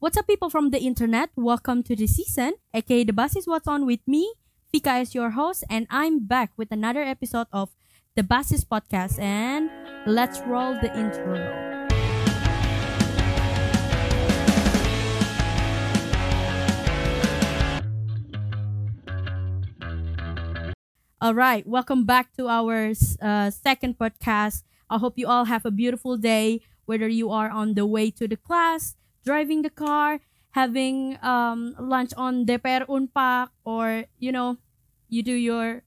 What's up, people from the internet? Welcome to the season, aka The Bus is What's On with me. Fika is your host, and I'm back with another episode of The Basis Podcast. And let's roll the intro. All right, welcome back to our uh, second podcast. I hope you all have a beautiful day, whether you are on the way to the class, driving the car, having um, lunch on DPR Unpak, or you know, you do your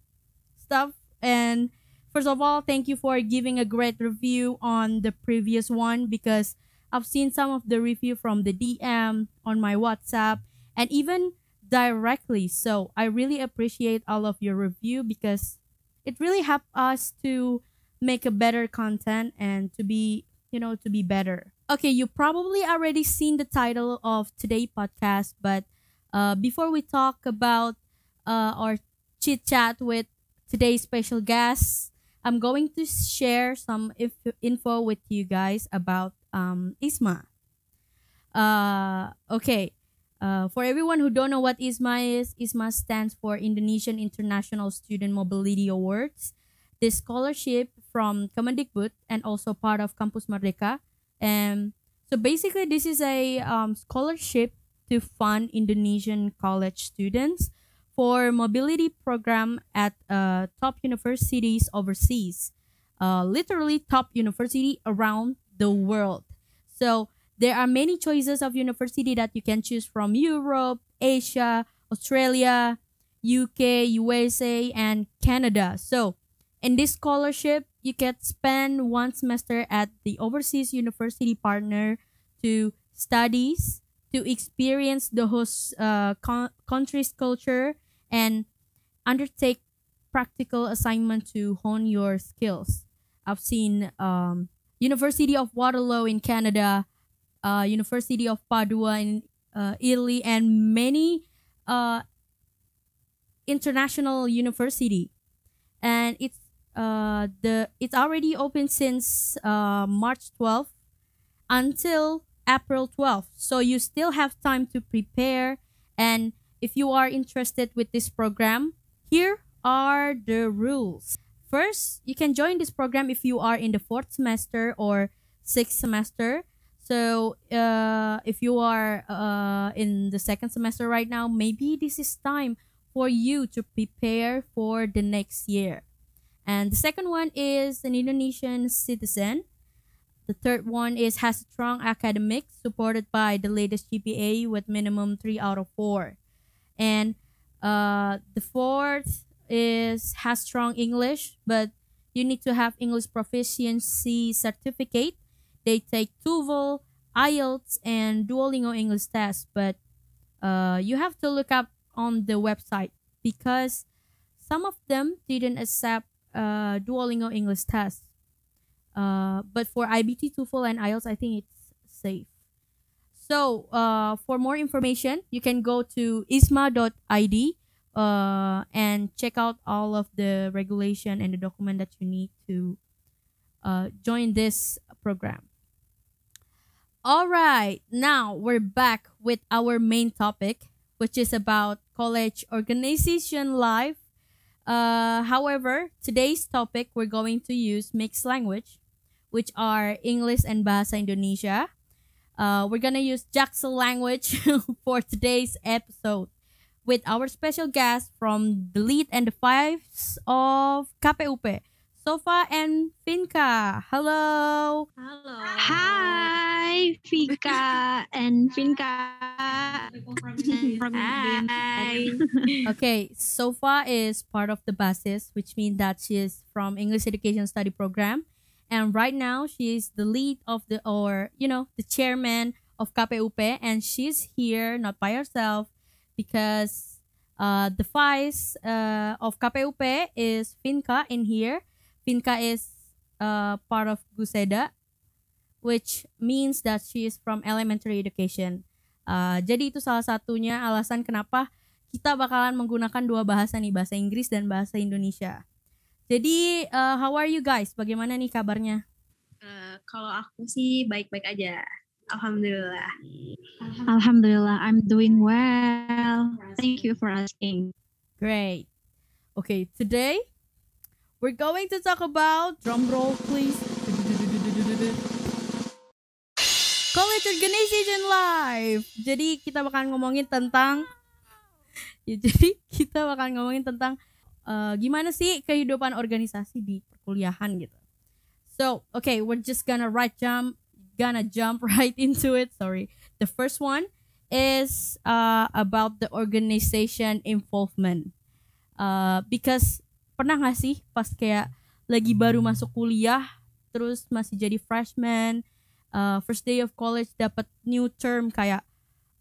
stuff. And first of all, thank you for giving a great review on the previous one because I've seen some of the review from the DM on my WhatsApp and even directly. So I really appreciate all of your review because it really helped us to make a better content and to be, you know, to be better. Okay, you probably already seen the title of today podcast, but uh, before we talk about uh, our chit chat with today's special guest, I'm going to share some if- info with you guys about um, ISMA. Uh, okay, uh, for everyone who don't know what ISMA is, ISMA stands for Indonesian International Student Mobility Awards. This scholarship from Kemendikbud and also part of Campus Merdeka. And so basically, this is a um, scholarship to fund Indonesian college students for mobility program at uh, top universities overseas. Uh, literally top university around the world. So there are many choices of university that you can choose from Europe, Asia, Australia, UK, USA, and Canada. So, in this scholarship, you can spend one semester at the overseas university partner to studies, to experience the host uh, con- country's culture, and undertake practical assignment to hone your skills. I've seen um, University of Waterloo in Canada, uh, University of Padua in uh, Italy, and many uh, international university. And it's uh, the it's already open since uh, March 12th until April 12th. So you still have time to prepare. And if you are interested with this program, here are the rules. First, you can join this program if you are in the fourth semester or sixth semester. So uh, if you are uh, in the second semester right now, maybe this is time for you to prepare for the next year. And the second one is an Indonesian citizen. The third one is has strong academics supported by the latest GPA with minimum 3 out of 4. And uh, the fourth is has strong English, but you need to have English proficiency certificate. They take TOEFL, IELTS, and Duolingo English test, but uh, you have to look up on the website because some of them didn't accept uh, Duolingo English test. Uh, but for IBT, TOEFL, and IELTS, I think it's safe. So, uh, for more information, you can go to isma.id uh, and check out all of the regulation and the document that you need to uh, join this program. All right, now we're back with our main topic, which is about college organization life. Uh, however, today's topic we're going to use mixed language, which are English and Bahasa Indonesia. Uh, we're gonna use Jaksel language for today's episode with our special guest from the lead and the fives of KPUP, Sofa and Finka. Hello. Hello. Hi, Vika and Finka. Hi. Okay, Sofa is part of the BASIS, which means that she is from English Education Study Program. And right now, she is the lead of the, or, you know, the chairman of KPUP. And she's here not by herself because uh, the vice uh, of KPUP is Finka in here. Finka is uh, part of Guseda, which means that she is from elementary education. Uh, jadi itu salah satunya alasan kenapa kita bakalan menggunakan dua bahasa nih, bahasa Inggris dan bahasa Indonesia. Jadi, uh, how are you guys? Bagaimana nih kabarnya? Eh, kalau aku sih baik-baik aja. Alhamdulillah. Alhamdulillah, I'm doing well. Thank you for asking. Great. Okay, today we're going to talk about drum roll please. College Organization Life. Jadi kita bakal ngomongin tentang ya jadi kita bakal ngomongin tentang uh, gimana sih kehidupan organisasi di perkuliahan gitu. So, okay, we're just gonna right jump gonna jump right into it. Sorry. The first one is uh, about the organization involvement. Uh, because pernah gak sih pas kayak lagi baru masuk kuliah, terus masih jadi freshman, uh, first day of college dapat new term kayak,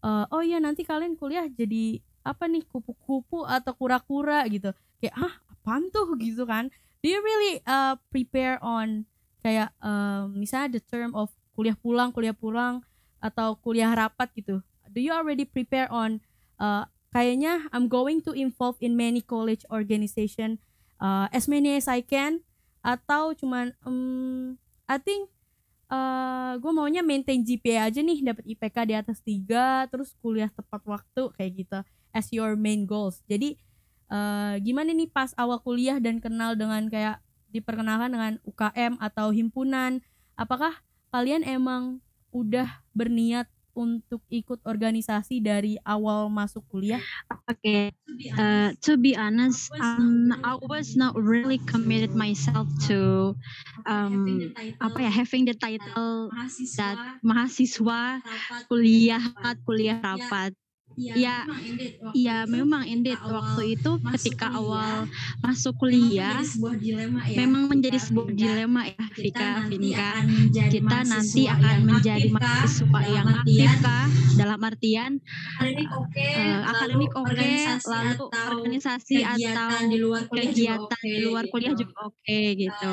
uh, oh ya nanti kalian kuliah jadi apa nih kupu-kupu atau kura-kura gitu. Kayak ah apaan tuh gitu kan? Do you really uh, prepare on kayak uh, misalnya the term of kuliah pulang, kuliah pulang atau kuliah rapat gitu. Do you already prepare on uh, kayaknya I'm going to involve in many college organization uh, as many as I can atau cuman um, I think uh, gue maunya maintain GPA aja nih dapat IPK di atas tiga terus kuliah tepat waktu kayak gitu as your main goals. Jadi uh, gimana nih pas awal kuliah dan kenal dengan kayak diperkenalkan dengan UKM atau himpunan? Apakah kalian emang udah berniat untuk ikut organisasi dari awal masuk kuliah? Okay, uh, to be honest, um, I was not really committed myself to um, apa ya having the title that mahasiswa kuliah kuliah rapat. Ya, ya memang indeed waktu itu ketika awal masuk kuliah memang menjadi sebuah dilema ya Vika, Vinka. Kita nanti akan menjadi mahasiswa yang aktif kah dalam artian uh, akademik oke, lalu organisasi atau kegiatan di luar kuliah juga oke gitu.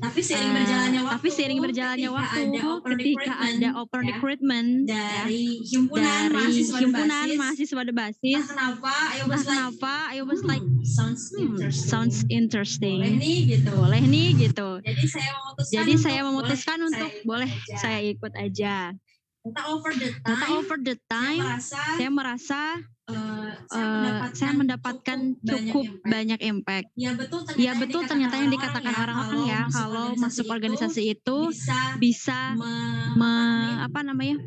Tapi seiring berjalannya waktu, tapi seiring berjalannya waktu ketika ada open recruitment dari himpunan dari mahasiswa mahasiswa berbasis. Entah kenapa was like kenapa, I was like, sounds hmm, interesting. sounds interesting. Boleh nih gitu. Boleh nih gitu. Jadi saya memutuskan Jadi untuk saya memutuskan boleh untuk saya boleh aja. saya ikut aja. Entah over the time, over the saya time, merasa saya merasa eh, eh, saya mendapatkan cukup impact. banyak impact. Ya betul ternyata, Ya betul ternyata yang dikatakan orang-orang ya kalau masuk organisasi itu bisa bisa me- me- apa namanya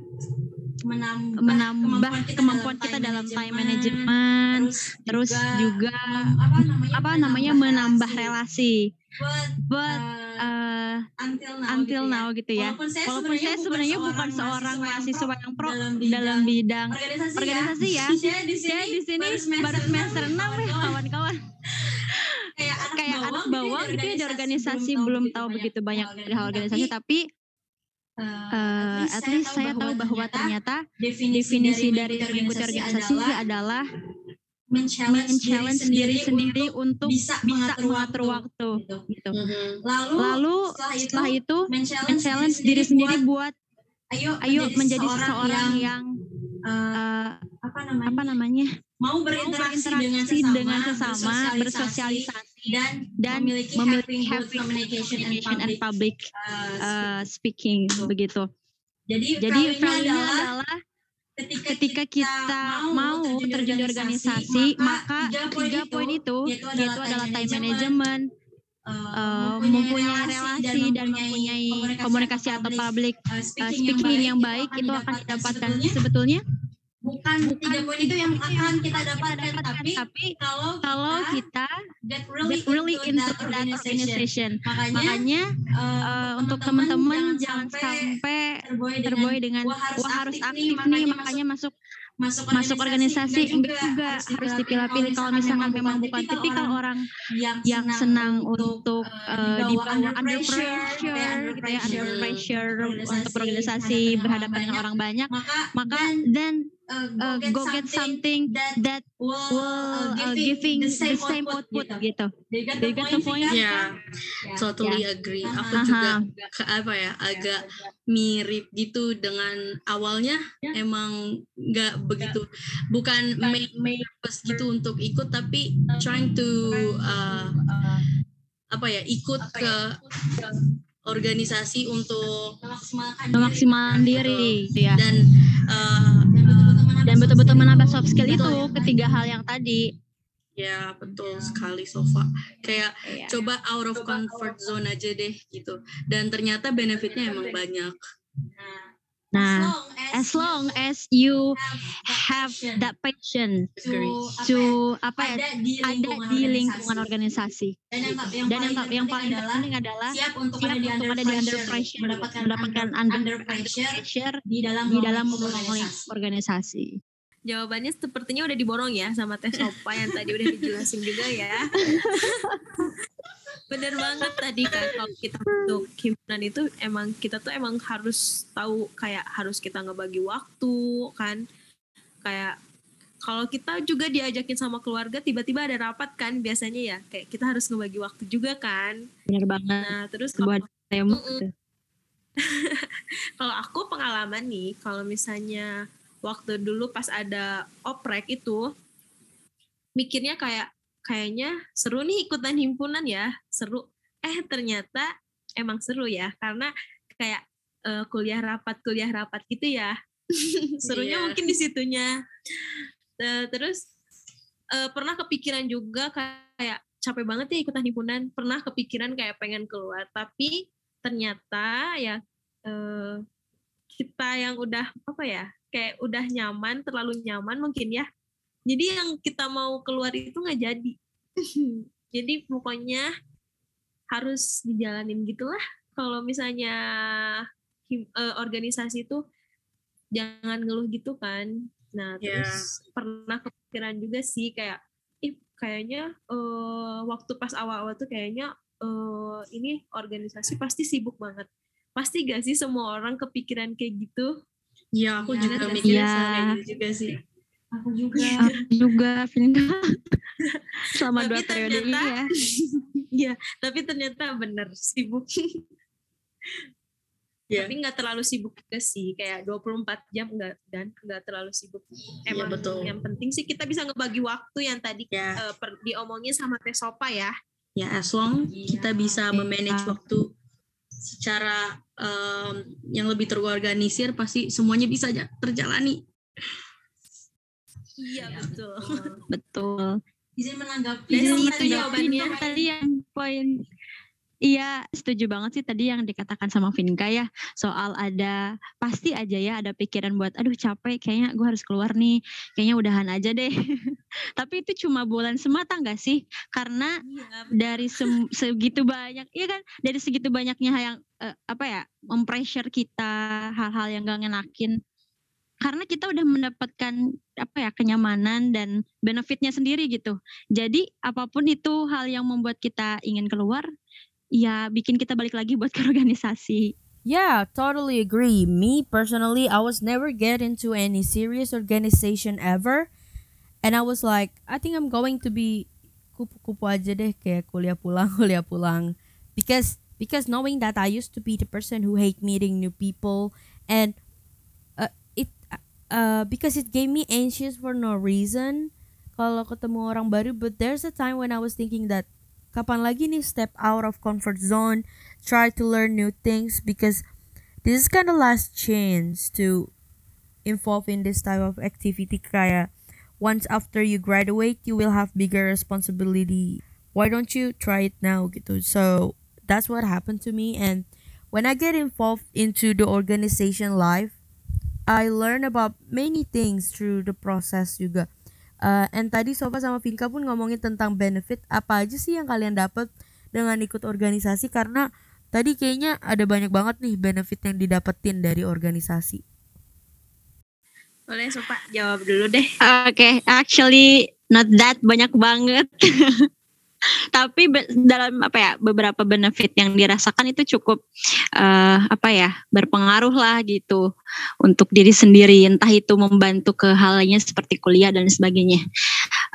menambah, menambah kemampuan kita dalam time management, terus juga mem- apa namanya menambah relasi. But, But uh, uh, until now, until gitu ya. now gitu ya. Walaupun saya Walaupun saya sebenarnya bukan seorang mahasiswa yang pro dalam bidang organisasi, organisasi ya. Saya di sini, Saya di sini baru semester 6 ya kawan-kawan. Kayak anak Kayak anak bawang, gitu ya di organisasi belum tahu begitu banyak dari hal organisasi tapi uh, at least saya tahu bahwa ternyata definisi dari mengikuti organisasi adalah men-challenge diri sendiri untuk bisa mengatur mengatur waktu, waktu gitu. Lalu, Lalu setelah itu, men-challenge, diri sendiri buat ayo, ayo menjadi seseorang yang uh, uh, apa namanya? Apa namanya? Mau mau berinteraksi, berinteraksi dengan sesama, dengan sesama, bersosialisasi, dan, dan memiliki, memiliki having communication, communication and and public, public uh, uh, speaking begitu. Jadi, Jadi value-nya adalah adalah ketika, ketika kita mau terjun di organisasi, maka tiga poin itu yaitu adalah time management, uh, mempunyai relasi dan mempunyai komunikasi atau public uh, speaking yang baik itu akan didapatkan sebetulnya bukan tiga poin itu yang akan kita dapatkan tapi tapi kalau kalau kita kita get really, get really into into that organization. organization. Makanya makanya uh, untuk teman-teman jangan sampai terboy terboy dengan wah harus aktif nih makanya masuk masuk masuk organisasi enggak enggak juga harus dipilah-pilih kalau misalkan memang bukan. tipikal orang yang senang untuk uh, dibawa under pressure gitu ya under pressure untuk organisasi berhadapan dengan orang banyak maka maka then uh, go get something that will will uh, giving the same output gitu. Do you get the point? Ya, totally agree. Aku Aha. juga ke apa ya, agak mirip gitu dengan awalnya. Emang nggak begitu, bukan main main purpose gitu untuk ikut, tapi trying to uh, apa ya ikut ke organisasi untuk memaksimalkan memaksimalkan diri. gitu ya. Dan eh, dan betul-betul menambah soft skill itu ketiga hal yang tadi. Ya betul sekali Sofa kayak Iya. coba out of comfort zone aja deh gitu. Dan ternyata benefitnya emang banyak. Nah as long as you have that passion Agree. to apa ya ada di ada lingkungan, di lingkungan organisasi Dan yang, dan yang, paling, yang paling adalah penting adalah siap untuk siap ada di untuk di under pressure, mendapatkan, mendapatkan under, under, pressure pressure di dalam di dalam organisasi. organisasi. Jawabannya sepertinya udah diborong ya sama tes sopa yang tadi udah dijelasin juga ya. Bener banget tadi kan kalau kita untuk himpunan itu emang kita tuh emang harus tahu kayak harus kita ngebagi waktu kan kayak kalau kita juga diajakin sama keluarga tiba-tiba ada rapat kan biasanya ya kayak kita harus ngebagi waktu juga kan Benar banget. nah terus gitu. kalau aku pengalaman nih kalau misalnya waktu dulu pas ada oprek itu mikirnya kayak kayaknya seru nih ikutan himpunan ya seru. Eh ternyata emang seru ya karena kayak eh, kuliah rapat kuliah rapat gitu ya. Serunya Iya. mungkin di situnya. Eh, terus eh, pernah kepikiran juga kayak capek banget ya ikutan himpunan. Pernah kepikiran kayak pengen keluar tapi ternyata ya eh, kita yang udah apa ya kayak udah nyaman terlalu nyaman mungkin ya. Jadi yang kita mau keluar itu nggak jadi. Jadi pokoknya harus dijalanin gitulah. Kalau misalnya him- eh, organisasi itu jangan ngeluh gitu kan. Nah Ya. terus pernah kepikiran juga sih kayak ih kayaknya eh, waktu pas awal-awal tuh kayaknya eh, ini organisasi pasti sibuk banget. Pasti gak sih semua orang kepikiran kayak gitu ya aku Ya, juga iya. mikirnya sama Iya. kayak gitu juga sih Aku juga. Aku juga Vinka selama Tapi dua periode ini ya. Iya, tapi ternyata bener sibuk. Iya. Tapi nggak terlalu sibuk juga sih, kayak 24 jam nggak dan nggak terlalu sibuk. Emang betul. yang penting sih kita bisa ngebagi waktu yang tadi ya eh, per- diomongin sama Teh Sopa ya. ya as long kita bisa Iya. memanage waktu secara em, yang lebih terorganisir pasti semuanya bisa aja terjalani Iya betul. Betul. Izin menanggapi. Dan itu jawabannya. tadi yang poin Iya, setuju banget sih tadi yang dikatakan sama Vinka ya soal ada pasti aja ya ada pikiran buat aduh capek kayaknya gue harus keluar nih kayaknya udahan aja deh. Tapi itu cuma bulan semata nggak sih? Karena Iya, dari sem- segitu banyak, iya kan? Dari segitu banyaknya yang eh, apa ya, mempressure kita hal-hal yang gak ngenakin. Karena kita udah mendapatkan apa ya kenyamanan dan benefitnya sendiri gitu. Jadi apa pun itu hal yang membuat kita ingin keluar, ya bikin kita balik lagi buat ke organisasi. Yeah, totally agree. Me personally, I was never get into any serious organization ever. And I was like, I think I'm going to be kupu-kupu aja deh kayak kuliah pulang, kuliah pulang. Because because knowing that I used to be the person who hate meeting new people and uh, it uh because it gave me anxious for no reason kalau ketemu orang baru but there's a time when I was thinking that kapan lagi nih step out of comfort zone try to learn new things because this is kind of last chance to involve in this type of activity. Kaya once after you graduate you will have bigger responsibility. Why don't you try it now gitu? So that's what happened to me and when I get involved into the organization life I learn about many things through the process juga Uh, and tadi Sofa sama Vinka pun ngomongin tentang benefit apa aja sih yang kalian dapat dengan ikut organisasi karena tadi kayaknya ada banyak banget nih benefit yang didapetin dari organisasi. boleh Sopa jawab dulu deh. Oke, actually not that banyak banget. Tapi be- dalam apa ya beberapa benefit yang dirasakan itu cukup eh, apa ya berpengaruh lah gitu untuk diri sendiri entah itu membantu ke halnya seperti kuliah dan sebagainya.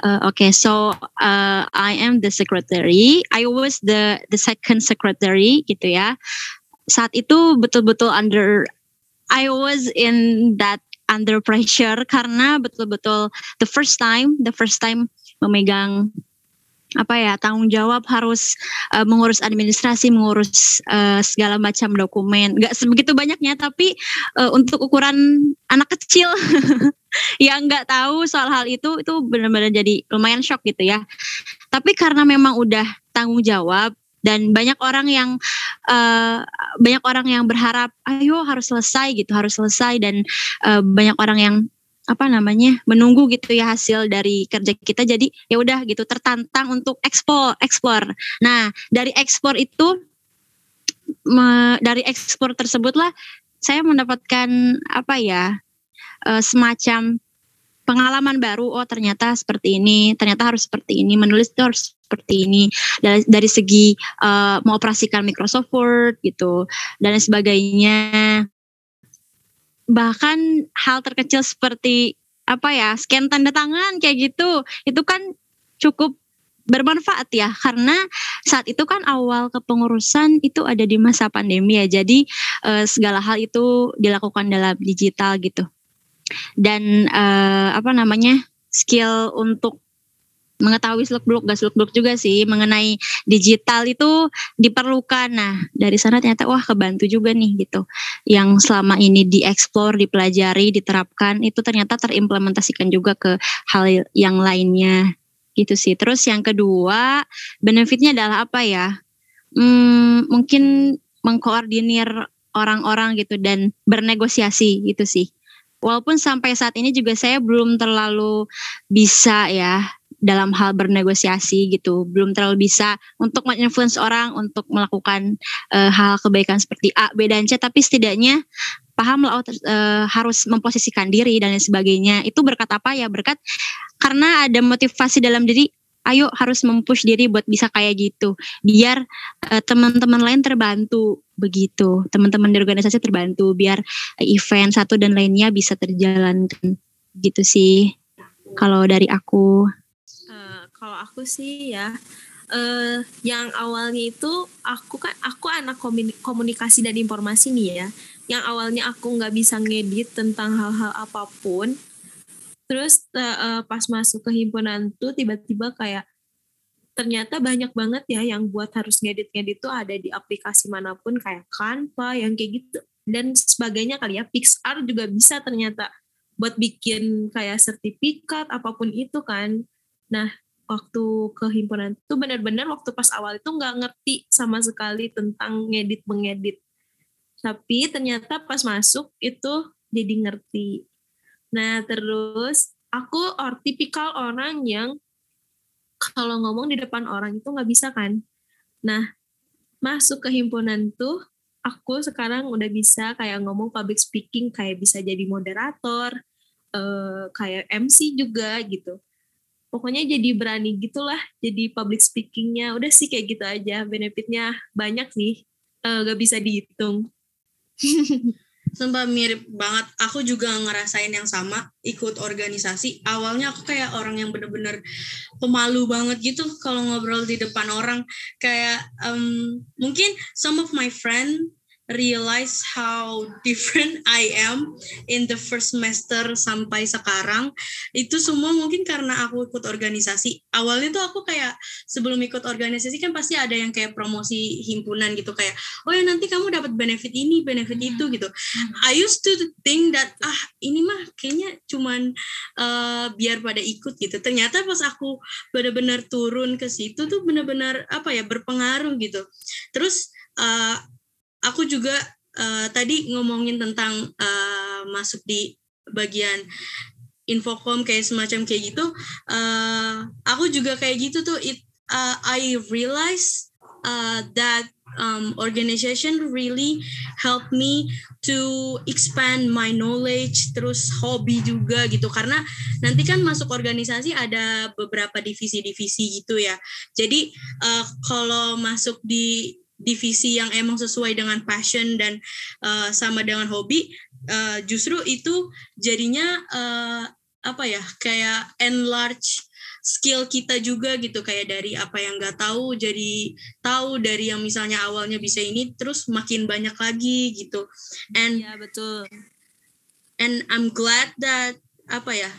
Eh, Oke, so eh, I am the secretary. I was the the second secretary gitu ya. Saat itu betul-betul under I was in that under pressure karena betul-betul the first time the first time memegang apa ya tanggung jawab harus uh, mengurus administrasi mengurus uh, segala macam dokumen. Nggak sebegitu banyaknya tapi uh, untuk ukuran anak kecil. Yang nggak tahu soal hal itu itu benar-benar jadi lumayan shock gitu ya. Tapi karena memang udah tanggung jawab dan banyak orang yang uh, banyak orang yang berharap ayo harus selesai gitu harus selesai dan uh, banyak orang yang apa namanya menunggu gitu ya hasil dari kerja kita. Jadi ya udah gitu tertantang untuk ekspor ekspor nah dari ekspor itu me, dari ekspor tersebutlah saya mendapatkan apa ya uh, semacam pengalaman baru. Oh ternyata seperti ini ternyata harus seperti ini menulis itu harus seperti ini. Dari, dari segi uh, mengoperasikan Microsoft Word gitu dan sebagainya bahkan hal terkecil seperti apa ya scan tanda tangan kayak gitu itu kan cukup bermanfaat ya. Karena saat itu kan awal kepengurusan itu ada di masa pandemi ya. Jadi uh, segala hal itu dilakukan dalam digital gitu. Dan uh, apa namanya skill untuk mengetahui seluk beluk gak seluk beluk juga sih mengenai digital itu diperlukan. Nah dari sana ternyata wah kebantu juga nih gitu. Yang selama ini dieksplor, dipelajari, diterapkan itu ternyata terimplementasikan juga ke hal yang lainnya gitu sih. Terus yang kedua benefitnya adalah apa ya? Hmm, mungkin mengkoordinir orang-orang gitu dan bernegosiasi gitu sih. Walaupun sampai saat ini juga saya belum terlalu bisa ya dalam hal bernegosiasi gitu. Belum terlalu bisa untuk menginfluence orang untuk melakukan uh, hal kebaikan seperti A, B dan C. Tapi setidaknya paham lah uh, harus memposisikan diri dan lain sebagainya. Itu berkat apa? Ya berkat karena ada motivasi dalam diri ayo harus mempush diri buat bisa kayak gitu. Biar uh, teman-teman lain terbantu begitu. Teman-teman di organisasi terbantu biar uh, event satu dan lainnya bisa terjalankan. Gitu sih kalau dari aku kalau aku sih ya uh, yang awalnya itu aku kan aku anak komunikasi dan informasi nih ya. Yang awalnya aku nggak bisa ngedit tentang hal-hal apa pun. Terus uh, pas masuk ke himpunan tuh tiba-tiba kayak ternyata banyak banget ya yang buat harus ngedit-ngedit tuh ada di aplikasi mana pun kayak Canva yang kayak gitu. Dan sebagainya kali ya PixArt juga bisa ternyata buat bikin kayak sertifikat apa pun itu kan. Nah waktu ke himpunan itu benar-benar waktu pas awal itu nggak ngerti sama sekali tentang ngedit mengedit. Tapi ternyata pas masuk itu jadi ngerti. Nah terus aku or tipikal orang yang kalau ngomong di depan orang itu nggak bisa kan? Nah masuk ke himpunan tuh aku sekarang udah bisa kayak ngomong public speaking kayak bisa jadi moderator uh, kayak MC juga gitu pokoknya jadi berani gitulah jadi public speakingnya udah sih kayak gitu aja benefitnya banyak sih uh, gak bisa dihitung Sumpah mirip banget. Aku juga ngerasain yang sama, ikut organisasi. Awalnya aku kayak orang yang bener-bener pemalu banget gitu kalau ngobrol di depan orang. Kayak um, mungkin some of my friend realize how different I am in the first semester sampai sekarang. Itu semua mungkin karena aku ikut organisasi. Awalnya tuh aku kayak sebelum ikut organisasi kan pasti ada yang kayak promosi himpunan gitu kayak oh ya nanti kamu dapat benefit ini benefit itu gitu. I used to think that ah ini mah kayaknya cuman uh, biar pada ikut gitu. Ternyata pas aku benar-benar turun ke situ tuh benar-benar apa ya berpengaruh gitu. Terus uh, aku juga uh, tadi ngomongin tentang uh, masuk di bagian infocom kayak semacam kayak gitu uh, aku juga kayak gitu tuh it uh, I realize uh, that um, organization really help me to expand my knowledge terus hobi juga gitu. Karena nanti kan masuk organisasi ada beberapa divisi-divisi gitu ya. Jadi uh, kalau masuk di divisi yang emang sesuai dengan passion dan uh, sama dengan hobi uh, justru itu jadinya uh, apa ya kayak enlarge skill kita juga gitu. Kayak dari apa yang nggak tahu jadi tahu dari yang misalnya awalnya bisa ini terus makin banyak lagi gitu. And ya betul. and I'm glad that apa ya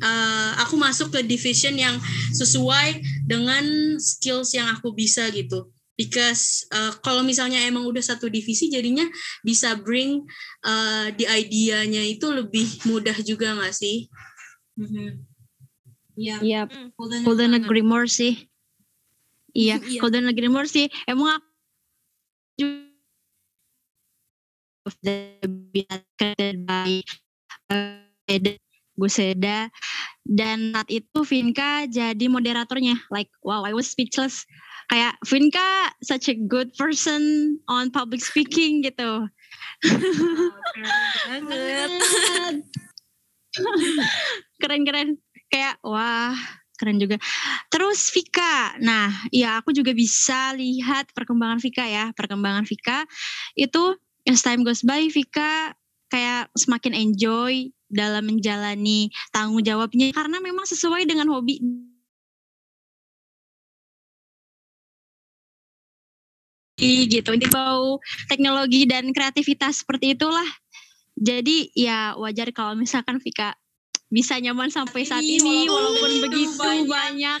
uh, aku masuk ke division yang sesuai dengan skills yang aku bisa gitu because uh, kalau misalnya emang udah satu divisi jadinya bisa bring uh, di idenya itu lebih mudah juga nggak sih? Iya. Iya, Hmm. couldn't agree more sih. Iya, Iya. couldn't agree more sih. Emang aku juga by uh, Bu Seda dan saat itu Vinka jadi moderatornya like wow I was speechless kayak Vinka such a good person on public speaking gitu. Keren-keren kayak wah keren juga. Terus Vika. Nah ya aku juga bisa lihat perkembangan Vika ya. Perkembangan Vika itu as time goes by Vika kayak semakin enjoy dalam menjalani tanggung jawabnya. Karena memang sesuai dengan hobi gitu. Ini bau teknologi dan kreativitas seperti itulah. Jadi ya wajar kalau misalkan Vika bisa nyaman sampai saat Ini ini walaupun walaupun begitu banyak. banyak.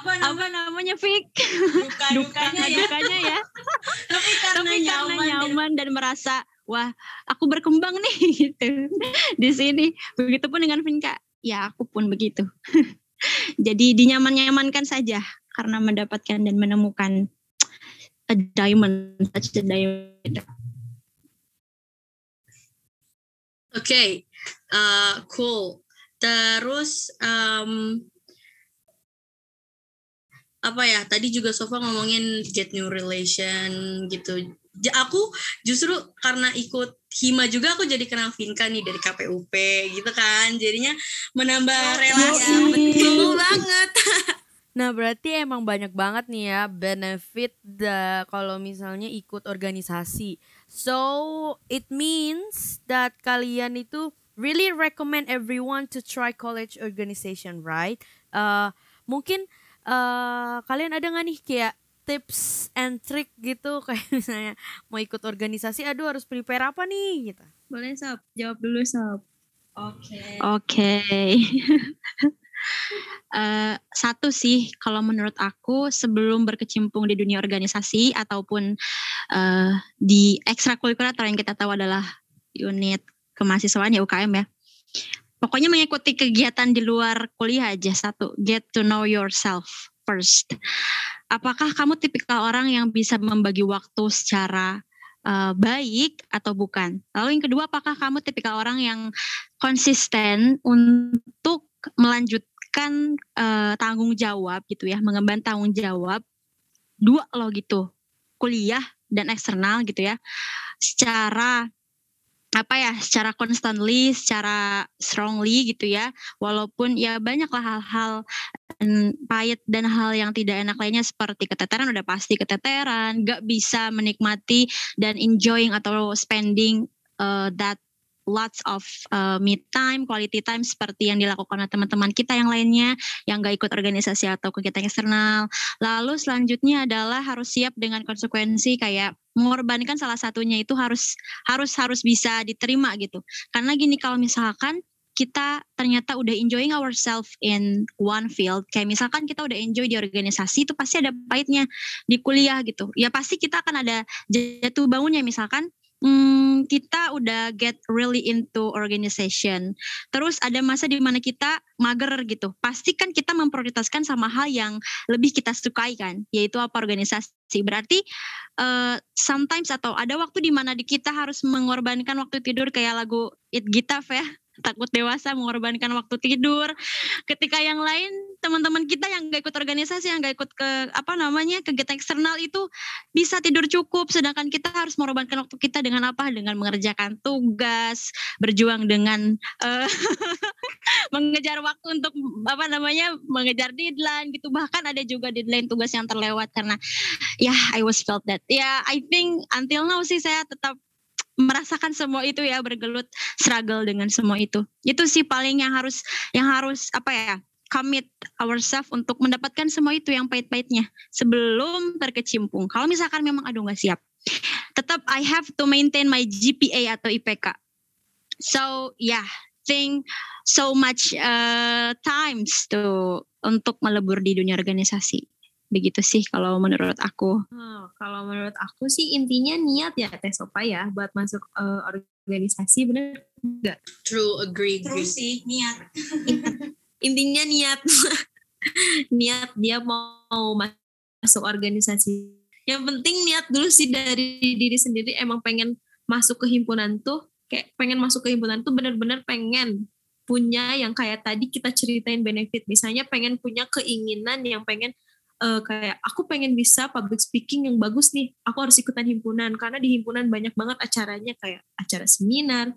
Apa apa namanya Fik duka duka dukanya ya. dukanya ya. Tapi karena tapi karena nyaman, dan- nyaman dan merasa wah aku berkembang nih gitu. Di sini begitupun dengan Vinka ya aku pun begitu. Jadi dinyaman-nyamankan saja karena mendapatkan dan menemukan a diamond such a diamond Oke, uh, cool. Terus um, apa ya? Tadi juga Sofa ngomongin get new relation gitu. Ja- Aku justru karena ikut hima juga aku jadi kenal Vinka nih dari KPUP gitu kan. Jadinya menambah relasi. Yoi. Betul banget. Nah, berarti emang banyak banget nih ya benefit the kalau misalnya ikut organisasi. So, it means that kalian itu really recommend everyone to try college organization, right? Uh, mungkin uh, kalian ada nggak nih kayak tips and trick gitu kayak misalnya mau ikut organisasi, aduh harus prepare apa nih gitu. Boleh Sob, jawab dulu Sob. oke Oke. Eh, satu sih, kalau menurut aku sebelum berkecimpung di dunia organisasi ataupun eh, di ekstrakurikuler yang kita tahu adalah unit kemahasiswaan ya UKM ya. Pokoknya mengikuti kegiatan di luar kuliah aja satu, get to know yourself first. Apakah kamu tipikal orang yang bisa membagi waktu secara eh, baik atau bukan? Lalu yang kedua, apakah kamu tipikal orang yang konsisten untuk melanjutkan eh, tanggung jawab gitu ya, mengemban tanggung jawab dua loh gitu, kuliah dan eksternal gitu ya, secara apa ya, secara constantly, secara strongly gitu ya, walaupun ya banyaklah hal-hal pahit dan hal yang tidak enak lainnya seperti keteteran udah pasti keteteran, gak bisa menikmati dan enjoying atau spending uh, that lots of uh, me time, quality time seperti yang dilakukan oleh teman-teman kita yang lainnya yang gak ikut organisasi atau kegiatan eksternal. Lalu selanjutnya adalah harus siap dengan konsekuensi kayak mengorbankan salah satunya itu harus harus harus bisa diterima gitu. Karena gini kalau misalkan kita ternyata udah enjoying ourselves in one field kayak misalkan kita udah enjoy di organisasi itu pasti ada pahitnya di kuliah gitu ya pasti kita akan ada jatuh bangunnya misalkan hmm, kita udah get really into organization. Terus ada masa di mana kita mager gitu. Pasti kan kita memprioritaskan sama hal yang lebih kita sukai kan, yaitu apa organisasi. Berarti uh, sometimes atau ada waktu di mana kita harus mengorbankan waktu tidur kayak lagu It Gitaf ya takut dewasa mengorbankan waktu tidur. Ketika yang lain teman-teman kita yang gak ikut organisasi yang gak ikut ke apa namanya kegiatan eksternal itu bisa tidur cukup. Sedangkan kita harus mengorbankan waktu kita dengan apa? Dengan mengerjakan tugas berjuang dengan uh, mengejar waktu untuk apa namanya mengejar deadline gitu. Bahkan ada juga deadline tugas yang terlewat karena ya I was felt that. Ya I think until now sih saya tetap merasakan semua itu ya bergelut struggle dengan semua itu. Itu sih paling yang harus yang harus apa ya commit ourselves untuk mendapatkan semua itu yang pahit-pahitnya sebelum berkecimpung kalau misalkan memang aduh nggak siap. Tetap I have to maintain my GPA atau IPK so yeah having so much uh, times to untuk melebur di dunia organisasi. Begitu sih kalau menurut aku. Oh, kalau menurut aku sih intinya niat ya Teh Sopa ya buat masuk uh, organisasi bener nggak? True, agree, agree. Terus sih niat. Intinya niat. niat dia mau masuk organisasi. Yang penting niat dulu sih dari diri sendiri emang pengen masuk ke himpunan tuh kayak pengen masuk ke himpunan tuh bener-bener pengen punya yang kayak tadi kita ceritain benefit misalnya pengen punya keinginan yang pengen uh, kayak aku pengen bisa public speaking yang bagus nih aku harus ikutan himpunan. Karena di himpunan banyak banget acaranya kayak acara seminar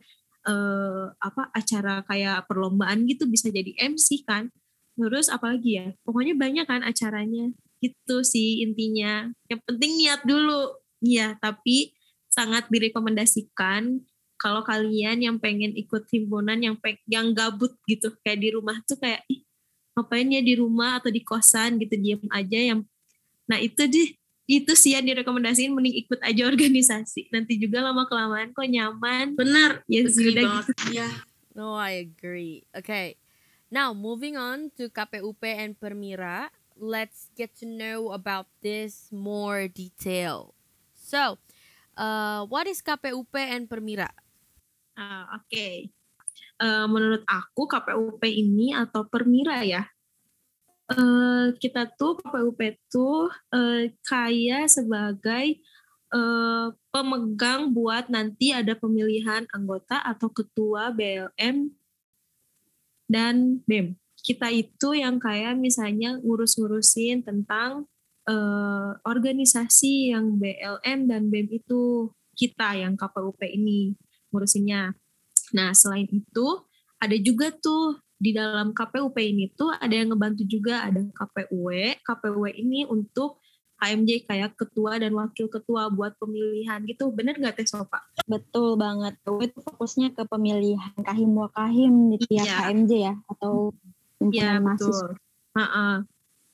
uh, apa acara kayak perlombaan gitu bisa jadi MC kan. Terus apalagi ya pokoknya banyak kan acaranya gitu sih intinya. Yang penting niat dulu. Ya tapi sangat direkomendasikan kalau kalian yang pengen ikut himpunan yang peng yang gabut gitu kayak di rumah tuh kayak ih ngapain ya di rumah atau di kosan gitu diem aja yang nah itu deh itu sih yang direkomendasiin mending ikut aja organisasi nanti juga lama kelamaan kok nyaman benar ya sudah gitu Ya. No, I agree. Okay. Now, moving on to KPUP and Permira, let's get to know about this more detail. So, uh, what is KPUP and Permira? Ah, Oke, Eh, menurut aku KPUP ini atau Permira ya, eh, kita tuh KPUP tuh eh, kayak sebagai pemegang buat nanti ada pemilihan anggota atau ketua BLM dan BEM. Kita itu yang kayak misalnya ngurus-ngurusin tentang eh, organisasi yang BLM dan BEM itu kita yang KPUP ini ngurusinnya. Nah, selain itu ada juga tuh di dalam KPUP ini tuh ada yang ngebantu juga ada KPUW. KPUW ini untuk HMJ kayak ketua dan wakil ketua buat pemilihan gitu. Bener gak Teh Sopa? Betul banget. Itu fokusnya ke pemilihan kahim wakahim di tiap Iya. HMJ ya atau himpunan Iya mahasiswa. betul. Ha-ha.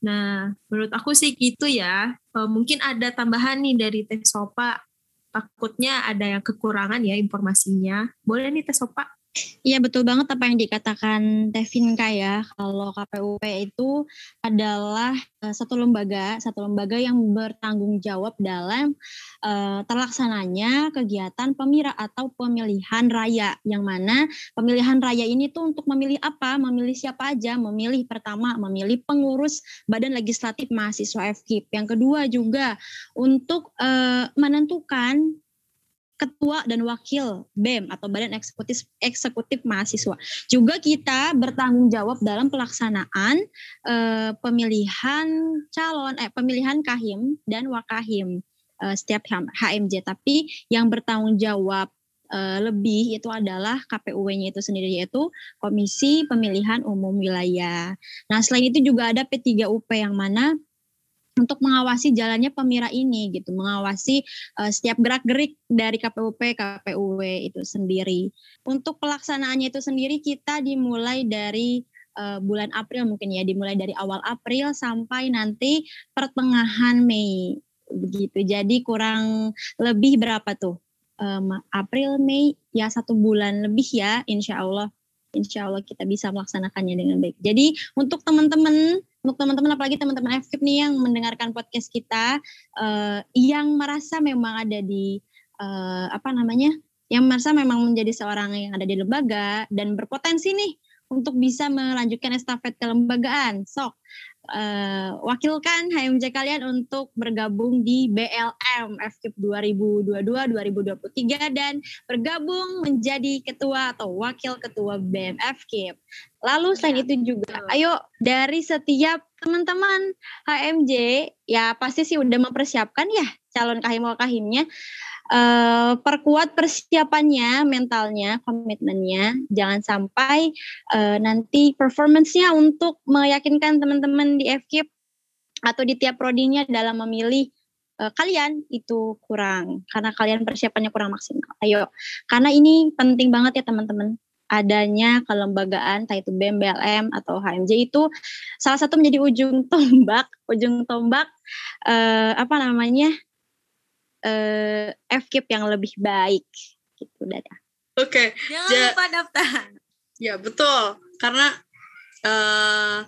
Nah, menurut aku sih gitu ya. Eh, mungkin ada tambahan nih dari Teh Sopa. Takutnya ada yang kekurangan ya informasinya. Boleh nih Teh Sopa? Iya betul banget apa yang dikatakan Tevinka ya. Kalau KPUP itu adalah eh, satu lembaga, satu lembaga yang bertanggung jawab dalam eh, terlaksananya kegiatan pemira atau pemilihan raya. Yang mana pemilihan raya ini tuh untuk memilih apa? Memilih siapa aja? Memilih pertama memilih pengurus Badan Legislatif Mahasiswa FKIP. Yang kedua juga untuk eh, menentukan ketua dan wakil BEM atau Badan Eksekutif Eksekutif Mahasiswa. Juga kita bertanggung jawab dalam pelaksanaan eh, pemilihan calon eh pemilihan kahim dan wakahim eh, setiap HMJ. Tapi yang bertanggung jawab eh, lebih itu adalah KPUW-nya itu sendiri yaitu Komisi Pemilihan Umum Wilayah. Nah, selain itu juga ada P3UP yang mana untuk mengawasi jalannya pemira ini gitu, mengawasi uh, setiap gerak-gerik dari KPUP, KPUW itu sendiri. Untuk pelaksanaannya itu sendiri kita dimulai dari uh, bulan April mungkin ya, dimulai dari awal April sampai nanti pertengahan Mei begitu. Jadi kurang lebih berapa tuh? Um, April, Mei, ya satu bulan lebih ya, insya Allah. Insya Allah kita bisa melaksanakannya dengan baik. Jadi untuk teman-teman untuk teman-teman apalagi teman-teman FKIP nih yang mendengarkan podcast kita uh, yang merasa memang ada di uh, apa namanya yang merasa memang menjadi seorang yang ada di lembaga dan berpotensi nih untuk bisa melanjutkan estafet kelembagaan. Sok uh, wakilkan HMJ kalian untuk bergabung di BLM FKIP 2022-2023 dan bergabung menjadi ketua atau wakil ketua BM FKIP. Lalu selain itu juga, ayo dari setiap teman-teman HMJ ya pasti sih udah mempersiapkan ya calon kahim kahimnya uh, perkuat persiapannya, mentalnya, komitmennya. Jangan sampai uh, nanti performance-nya untuk meyakinkan teman-teman di FKIP atau di tiap prodinya dalam memilih uh, kalian itu kurang karena kalian persiapannya kurang maksimal. Ayo, karena ini penting banget ya teman-teman adanya kelembagaan entah itu BEM, BLM atau HMJ itu salah satu menjadi ujung tombak, ujung tombak uh, apa namanya uh, FKIP yang lebih baik gitu Dada. Oke. Jangan Ja- lupa daftar. Ya betul, karena uh,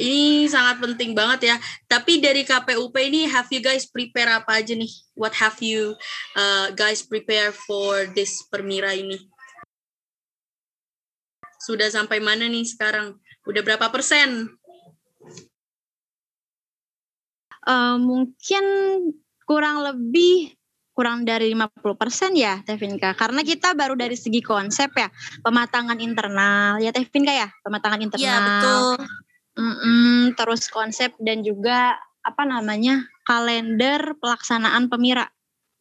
ini sangat penting banget ya. Tapi dari KPUP ini, have you guys prepare apa aja nih? What have you uh, guys prepare for this Permira ini? Sudah sampai mana nih sekarang? Udah berapa persen? Uh, mungkin kurang lebih kurang dari 50% ya Tevinka. Karena kita baru dari segi konsep ya pematangan internal. Ya Tevinka ya pematangan internal. Iya betul. Mm-mm, terus konsep dan juga apa namanya kalender pelaksanaan pemira.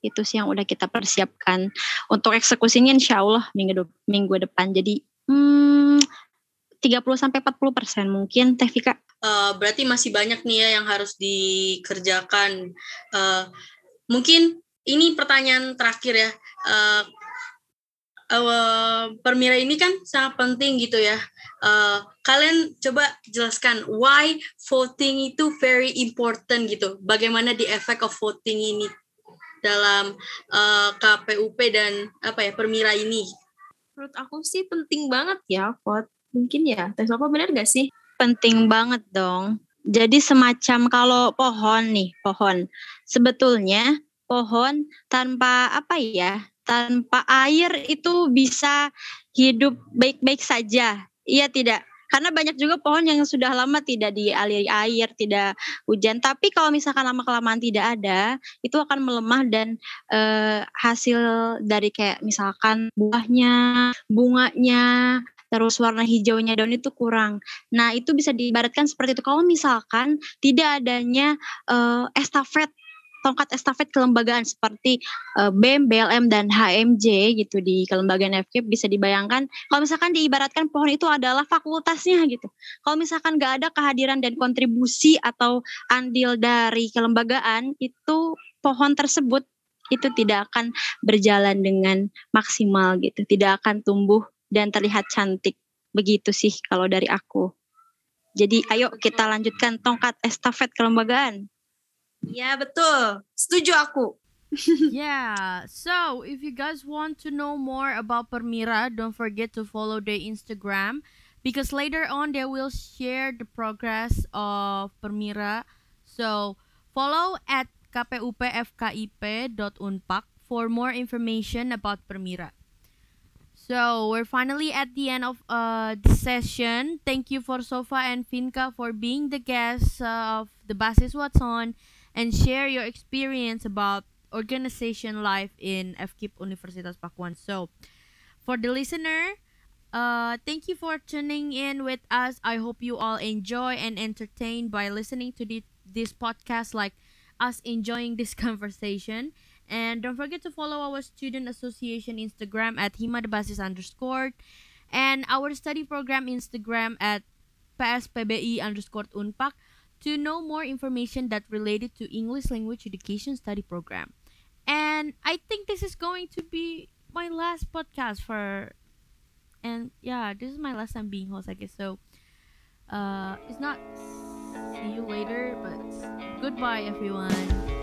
Itu sih yang udah kita persiapkan untuk eksekusinya insya Allah minggu minggu depan. Jadi hmm, 30 sampai 40 persen mungkin Tevika uh, berarti masih banyak nih ya yang harus dikerjakan uh, mungkin ini pertanyaan terakhir ya. Uh, uh, Permira ini kan sangat penting gitu ya. Uh, kalian coba jelaskan why voting itu very important gitu. Bagaimana the effect of voting ini dalam uh, KPUP dan apa ya Permira ini? Menurut aku sih penting banget ya vote. Mungkin ya, tes apa benar gak sih? Penting banget dong. Jadi semacam kalau pohon nih, pohon. Sebetulnya pohon tanpa apa ya tanpa air itu bisa hidup baik-baik saja iya tidak karena banyak juga pohon yang sudah lama tidak dialiri air, tidak hujan. Tapi kalau misalkan lama kelamaan tidak ada, itu akan melemah dan e, hasil dari kayak misalkan buahnya, bunganya, terus warna hijaunya daun itu kurang. Nah itu bisa diibaratkan seperti itu. Kalau misalkan tidak adanya e, estafet tongkat estafet kelembagaan seperti uh, BEM, BLM dan HMJ gitu di kelembagaan FK bisa dibayangkan kalau misalkan diibaratkan pohon itu adalah fakultasnya gitu. Kalau misalkan nggak ada kehadiran dan kontribusi atau andil dari kelembagaan itu pohon tersebut itu tidak akan berjalan dengan maksimal gitu, tidak akan tumbuh dan terlihat cantik. Begitu sih kalau dari aku. Jadi ayo kita lanjutkan tongkat estafet kelembagaan. Ya betul, setuju aku. yeah, so if you guys want to know more about Permira, don't forget to follow their Instagram because later on they will share the progress of Permira. So follow at kpupfkip.unpak for more information about Permira. So we're finally at the end of uh, the session. Thank you for Sofa and Finca for being the guests of the Basis What's On and share your experience about organization life in FKIP Universitas Pakuan. So, for the listener, uh, thank you for tuning in with us. I hope you all enjoy and entertain by listening to the, this podcast, like us enjoying this conversation. And don't forget to follow our student association Instagram at himadebasis underscore and our study program Instagram at pspbi underscore unpak to know more information that related to English language education study program. And I think this is going to be my last podcast for and yeah, this is my last time being host, I guess. So uh it's not see you later, but goodbye everyone.